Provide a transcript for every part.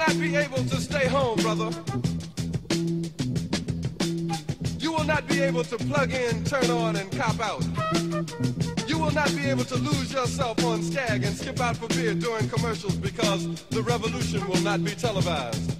not be able to stay home, brother. You will not be able to plug in, turn on, and cop out. You will not be able to lose yourself on Skag and skip out for beer during commercials because the revolution will not be televised.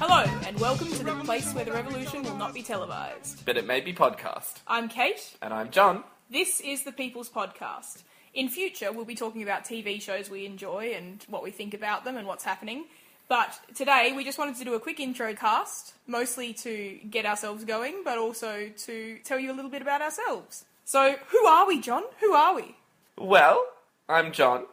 Hello, and welcome to the place where the revolution will not be televised. But it may be podcast. I'm Kate. And I'm John. This is the People's Podcast. In future, we'll be talking about TV shows we enjoy and what we think about them and what's happening. But today, we just wanted to do a quick intro cast, mostly to get ourselves going, but also to tell you a little bit about ourselves. So, who are we, John? Who are we? Well, I'm John.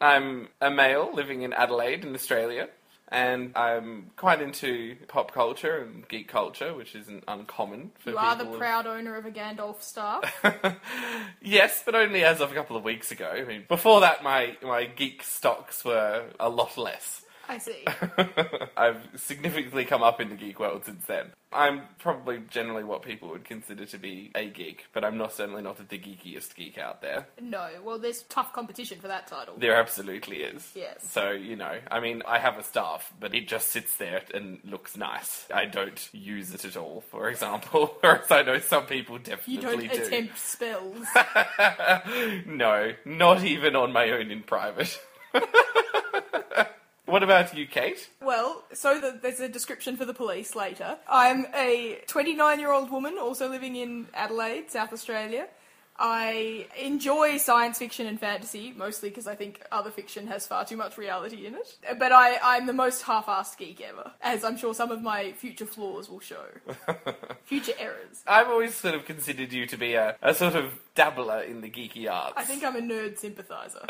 I'm a male living in Adelaide in Australia. And I'm quite into pop culture and geek culture, which isn't uncommon for You are the of- proud owner of a Gandalf staff. yes, but only as of a couple of weeks ago. I mean, before that, my, my geek stocks were a lot less. I see. I've significantly come up in the geek world since then. I'm probably generally what people would consider to be a geek, but I'm not certainly not the geekiest geek out there. No, well, there's tough competition for that title. There absolutely is. Yes. So, you know, I mean, I have a staff, but it just sits there and looks nice. I don't use it at all, for example, whereas I know some people definitely You don't do. attempt spells. no, not even on my own in private. What about you, Kate? Well, so the, there's a description for the police later. I'm a 29 year old woman, also living in Adelaide, South Australia. I enjoy science fiction and fantasy, mostly because I think other fiction has far too much reality in it. But I, I'm the most half assed geek ever, as I'm sure some of my future flaws will show. future errors. I've always sort of considered you to be a, a sort of dabbler in the geeky arts. I think I'm a nerd sympathizer.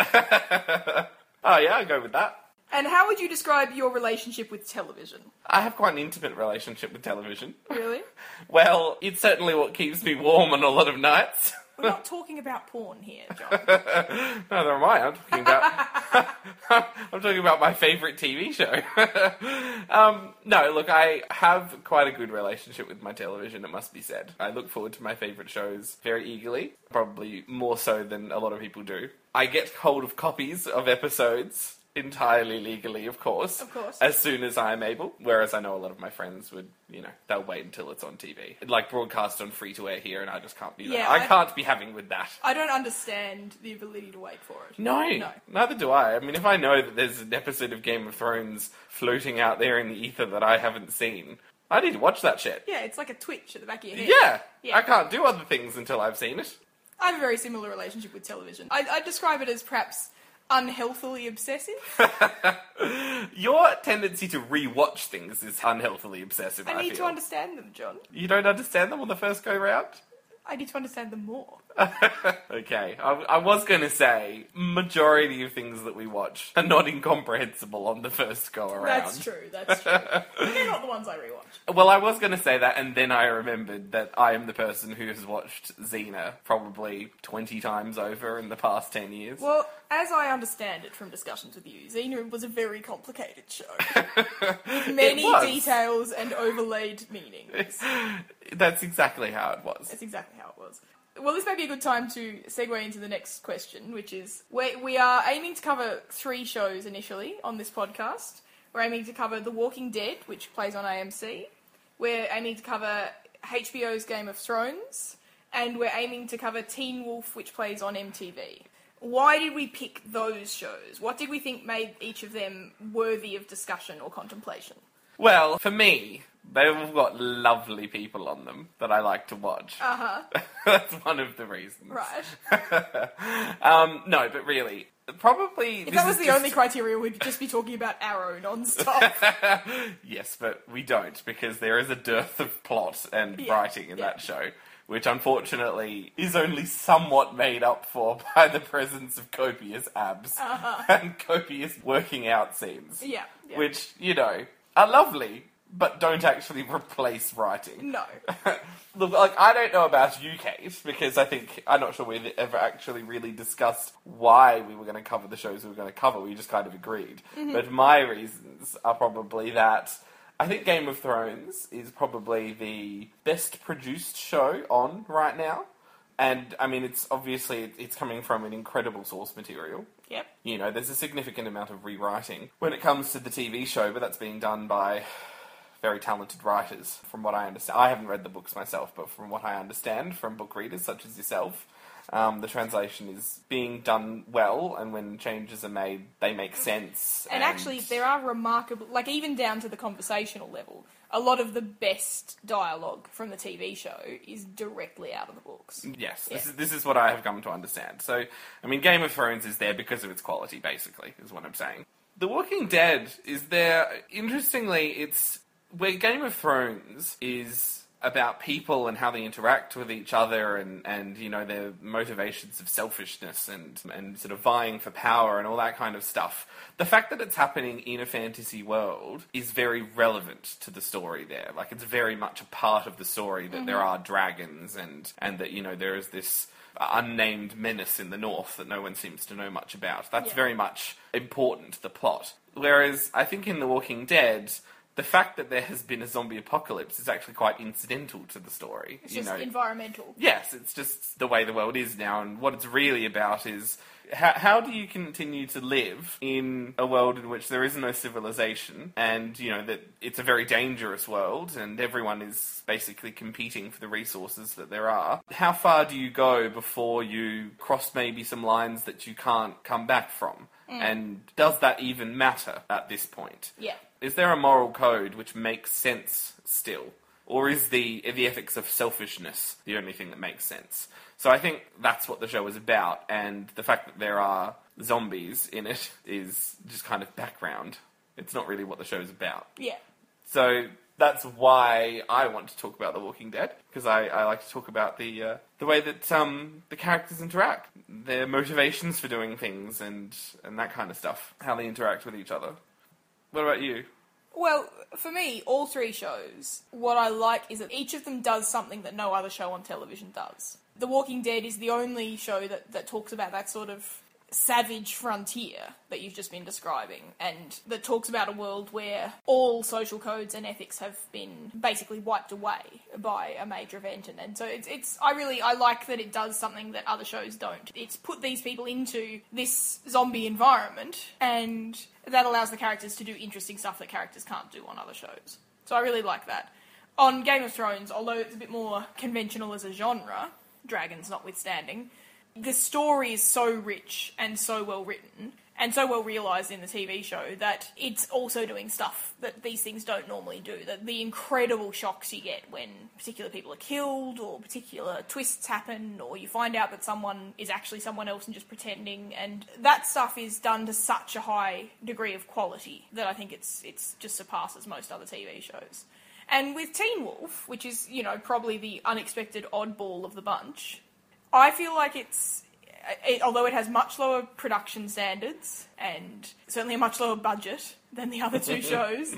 Oh, yeah, I go with that. And how would you describe your relationship with television? I have quite an intimate relationship with television. Really? Well, it's certainly what keeps me warm on a lot of nights. We're not talking about porn here, John. Neither am I. I'm talking about. I'm talking about my favourite TV show. um, no, look, I have quite a good relationship with my television. It must be said. I look forward to my favourite shows very eagerly, probably more so than a lot of people do. I get hold of copies of episodes entirely legally, of course. Of course. As soon as I'm able. Whereas I know a lot of my friends would, you know, they'll wait until it's on TV. Like broadcast on free to air here, and I just can't be that. Yeah, I I- can't be having with that. I don't understand the ability to wait for it. No, No. neither do I. I mean, if I know that there's an episode of Game of Thrones floating out there in the ether that I haven't seen, I need to watch that shit. Yeah, it's like a twitch at the back of your head. Yeah, Yeah. I can't do other things until I've seen it. I have a very similar relationship with television. I, I'd describe it as perhaps unhealthily obsessive. Your tendency to rewatch things is unhealthily obsessive. I, I need feel. to understand them, John. You don't understand them on the first go round. I need to understand them more. Okay, I, I was going to say majority of things that we watch are not incomprehensible on the first go around. That's true, that's true. They're not the ones I rewatch. Well, I was going to say that, and then I remembered that I am the person who has watched Xena probably 20 times over in the past 10 years. Well, as I understand it from discussions with you, Xena was a very complicated show. with many details and overlaid meanings. That's exactly how it was. That's exactly how it was. Well, this may be a good time to segue into the next question, which is we, we are aiming to cover three shows initially on this podcast. We're aiming to cover The Walking Dead, which plays on AMC. We're aiming to cover HBO's Game of Thrones. And we're aiming to cover Teen Wolf, which plays on MTV. Why did we pick those shows? What did we think made each of them worthy of discussion or contemplation? Well, for me, they've all got lovely people on them that I like to watch. Uh huh. That's one of the reasons. Right. Um, no, but really, probably. If that was the just- only criteria, we'd just be talking about Arrow non-stop. yes, but we don't because there is a dearth of plot and Yeah, writing in yeah. that show, which unfortunately is only somewhat made up for by the presence of copious abs and copious working out scenes. Uh-huh. yeah, yeah. Which, you know, are lovely, but don't actually replace writing. no. Look, like I don't know about you, Kate, because I think I'm not sure we've ever actually really discussed why we were going to cover the shows we were going to cover. We just kind of agreed. But my reasons are probably that I think Game of Thrones is probably the best produced show on right now. And I mean, it's obviously it's coming from an incredible source material. Yep. You know, there's a significant amount of rewriting when it comes to the TV show, but that's being done by very talented writers, from what I understand. I haven't read the books myself, but from what I understand from book readers such as yourself, um, the translation is being done well, and when changes are made, they make sense. And actually, there are remarkable, like even down to the conversational level, a lot of the best dialogue from the TV show is directly out of the books. Yes, this is this is what I have come to understand. So, I mean, Game of Thrones is there because of its quality, basically, is what I'm saying. The Walking Dead is there. Interestingly, it's where Game of Thrones is about people and how they interact with each other and, and you know their motivations of selfishness and and sort of vying for power and all that kind of stuff. The fact that it's happening in a fantasy world is very relevant to the story there. Like it's very much a part of the story that there mm-hmm. are dragons and and that you know there is this unnamed menace in the north that no one seems to know much about. That's Yeah. very much important to the plot. Whereas I think in The Walking Dead, the fact that there has been a zombie apocalypse is actually quite incidental to the story. It's you just know, environmental. yes, it's just the way the world is now, and what it's really about is how, how do you continue to live in a world in which there is no civilization, and you know that it's a very dangerous world, and everyone is basically competing for the resources that there are. How far do you go before you cross maybe some lines that you can't come back from? Mm. And does that even matter at this point? Yeah. Is there a moral code which makes sense still? Or is the the ethics of selfishness the only thing that makes sense? So I think that's what the show is about, and the fact that there are zombies in it is just kind of background. It's not really what the show's about. Yeah. So that's why I want to talk about The Walking Dead because I, I like to talk about the uh, the way that um, the characters interact, their motivations for doing things, and and that kind of stuff, how they interact with each other. What about you? Well, for me, all three shows, what I like is that each of them does something that no other show on television does. The Walking Dead is the only show that, that talks about that sort of savage frontier that you've just been describing, and that talks about a world where all social codes and ethics have been basically wiped away by a major event. And, and so it's, it's, I really, I like that it does something that other shows don't. It's put these people into this zombie environment, and that allows the characters to do interesting stuff that characters can't do on other shows. So I really like that. On Game of Thrones, although it's a bit more conventional as a genre, dragons notwithstanding, the story is so rich and so well written and so well realised in the TV show that it's also doing stuff that these things don't normally do. That the incredible shocks you get when particular people are killed or particular twists happen or you find out that someone is actually someone else and just pretending and that stuff is done to such a high degree of quality that I think it's it's just surpasses most other TV shows. And with Teen Wolf, which is, you know, probably the unexpected oddball of the bunch, I feel like it's, it, although it has much lower production standards and certainly a much lower budget than the other two shows,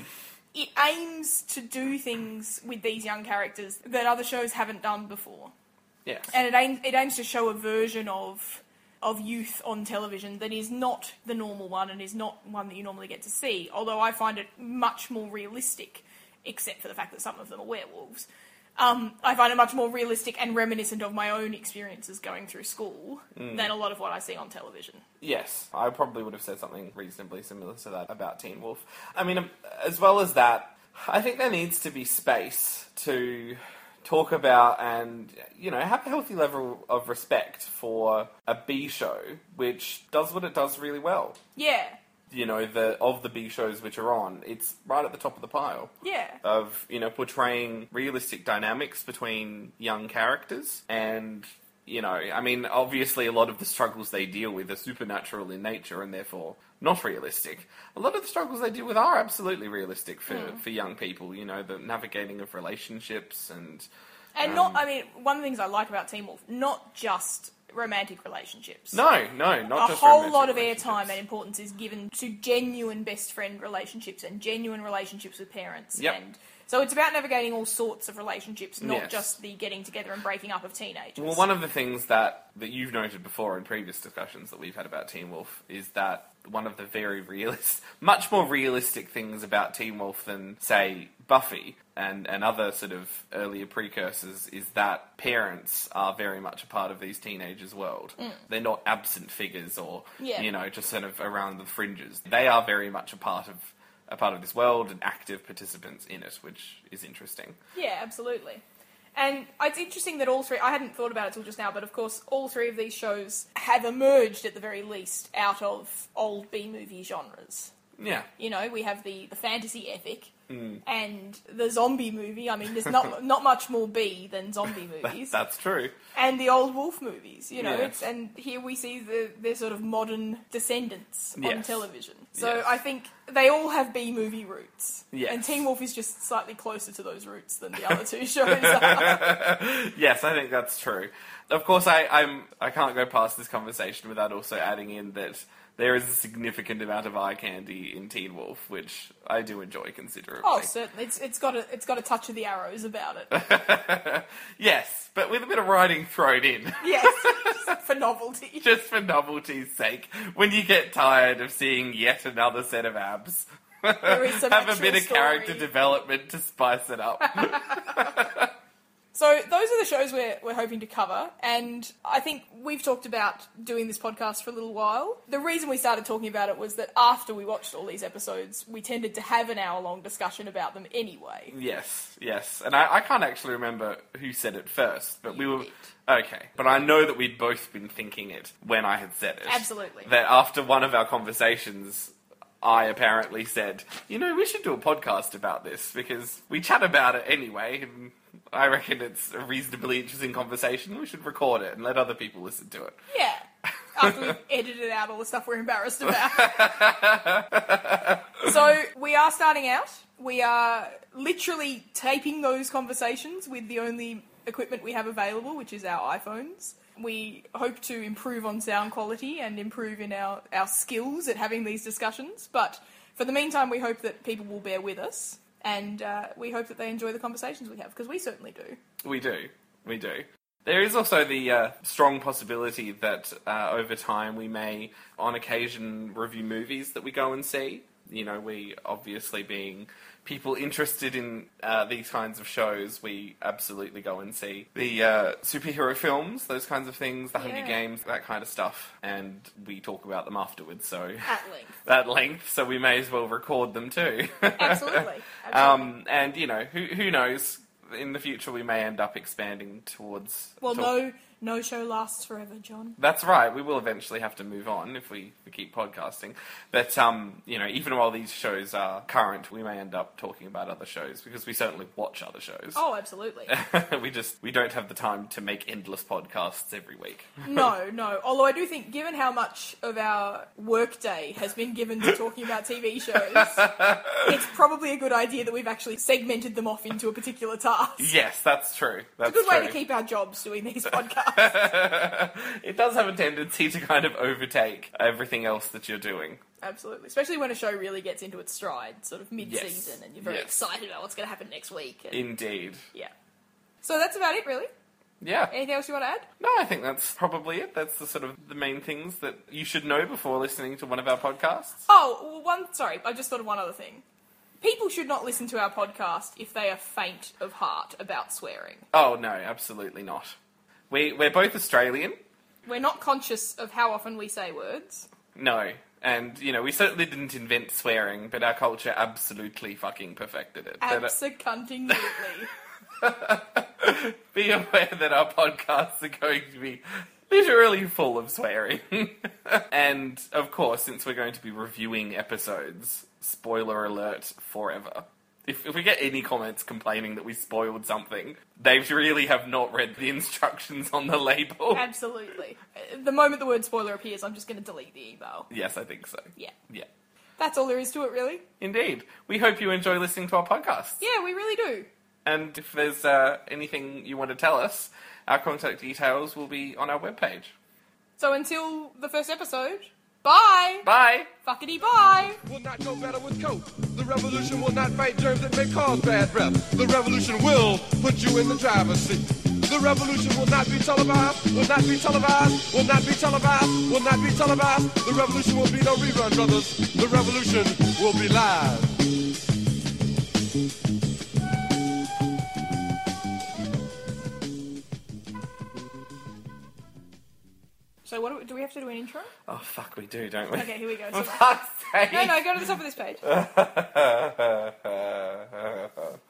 it aims to do things with these young characters that other shows haven't done before. Yes. And it aims, it aims to show a version of of youth on television that is not the normal one and is not one that you normally get to see. Although I find it much more realistic, except for the fact that some of them are werewolves. Um, I find it much more realistic and reminiscent of my own experiences going through school than a lot of what I see on television. Yes, I probably would have said something reasonably similar to that about Teen Wolf. I mean, um, as well as that, I think there needs to be space to talk about and, you know, have a healthy level of respect for a B show, which does what it does really well. Yeah, You know, the of the big shows which are on, it's right at the top of the pile. Yeah, of you know portraying realistic dynamics between young characters and you know i mean obviously a lot of the struggles they deal with are supernatural in nature and therefore not realistic. A lot of the struggles they deal with are absolutely realistic for, hmm. for young people you know the navigating of relationships and and not. Um, I mean, one of the things I like about Teen Wolf, not just romantic relationships. no no not a whole lot of airtime and importance is given to genuine best friend relationships and genuine relationships with parents. Yep. And so it's about navigating all sorts of relationships, not Yes. just the getting together and breaking up of teenagers. Well, one of the things that, that you've noted before in previous discussions that we've had about Teen Wolf is that one of the very realist, much more realistic things about Teen Wolf than, say, Buffy and, and other sort of earlier precursors is that parents are very much a part of these teenager's world. Mm. They're not absent figures or Yeah. you know just sort of around the fringes. They are very much a part of a part of this world and active participants in it, which is interesting. Yeah, absolutely. And it's interesting that all three, I hadn't thought about it till just now, but of course, all three of these shows have emerged at the very least out of old B movie genres. Yeah. You know, we have the, the fantasy epic Hmm. and the zombie movie. I mean, there's not not much more B than zombie movies. That's true. and the old wolf movies, you know. Yes. It's, and here we see the, their sort of modern descendants on Yes. television. So Yes. I think they all have B movie roots. Yes. And Teen Wolf is just slightly closer to those roots than the other two shows are. Yes, I think that's true. Of course, I, I'm I can't go past this conversation without also adding in that there is a significant amount of eye candy in Teen Wolf, which I do enjoy considerably. Oh, certainly. It's, it's got a it's got a touch of the arrows about it. yes, but with a bit of writing thrown in, yes, just for novelty. just for novelty's sake. When you get tired of seeing yet another set of abs, There is some have a bit of story. character development to spice it up. So those are the shows we're, we're hoping to cover, and I think we've talked about doing this podcast for a little while. The reason we started talking about it was that after we watched all these episodes, we tended to have an hour long discussion about them anyway. Yes, yes. And I, I can't actually remember who said it first, but we were. Okay. But I know that we'd both been thinking it when I had said it. Absolutely. That after one of our conversations, I apparently said, you know, we should do a podcast about this because we chat about it anyway, and I reckon it's a reasonably interesting conversation. We should record it and let other people listen to it. Yeah. After we've edited out all the stuff we're embarrassed about. so we are starting out. We are literally taping those conversations with the only equipment we have available, which is our iPhones. We hope to improve on sound quality and improve in our, our skills at having these discussions. But for the meantime, we hope that people will bear with us. And uh, we hope that they enjoy the conversations we have, because we certainly do. We do. We do. There is also the uh, strong possibility that uh, over time we may, on occasion, review movies that we go and see. You know, we obviously being people interested in uh, these kinds of shows, we absolutely go and see the uh, superhero films, those kinds of things, the Hunger Games, that kind of stuff, and we talk about them afterwards. So At length. at length, so we may as well record them too. Absolutely. Absolutely. Um, and you know, who who knows? In the future, we may end up expanding towards. well, to- no, no show lasts forever, John. That's right. We will eventually have to move on if we, we keep podcasting. But um, you know, even while these shows are current, we may end up talking about other shows because we certainly watch other shows. Oh, absolutely. we just we don't have the time to make endless podcasts every week. No, no. Although I do think, given how much of our workday has been given to talking about TV shows, it's probably a good idea that we've actually segmented them off into a particular task. Yes, that's true. That's it's a Good true. way to keep our jobs doing these podcasts. it does have a tendency to kind of overtake everything else that you're doing. Absolutely. Especially when a show really gets into its stride, sort of mid season, and you're very Yes. excited about what's going to happen next week. And, Indeed. yeah. So that's about it, really. Yeah. Anything else you want to add? No, I think that's probably it. That's the sort of the main things that you should know before listening to one of our podcasts. Oh, well, one. Sorry, I just thought of one other thing. People should not listen to our podcast if they are faint of heart about swearing. Oh no, absolutely not. We we're both Australian. We're not conscious of how often we say words. No. And, you know, we certainly didn't invent swearing, but our culture absolutely fucking perfected it. Uh, Absolutely. be aware that our podcasts are going to be literally full of swearing. and, of course, since we're going to be reviewing episodes, spoiler alert forever. If, if we get any comments complaining that we spoiled something, they really have not read the instructions on the label. Absolutely. The moment the word spoiler appears, I'm just going to delete the email. Yes, I think so. Yeah. Yeah. That's all there is to it, really. Indeed. We hope you enjoy listening to our podcast. Yeah, we really do. And if there's uh, anything you want to tell us, our contact details will be on our webpage. So until the first episode, bye! Bye! Fuckity bye! will not go better with coke. The revolution will not fight germs that may cause bad breath. The revolution will put you in the driver's seat. The revolution will not be televised, will not be televised, will not be televised, will not be televised. The revolution will be no rerun, brothers. The revolution will be live. So what do we, do we have to do an intro? Oh fuck, we do, don't we? Okay, here we go. So, no, no, go to the top of this page.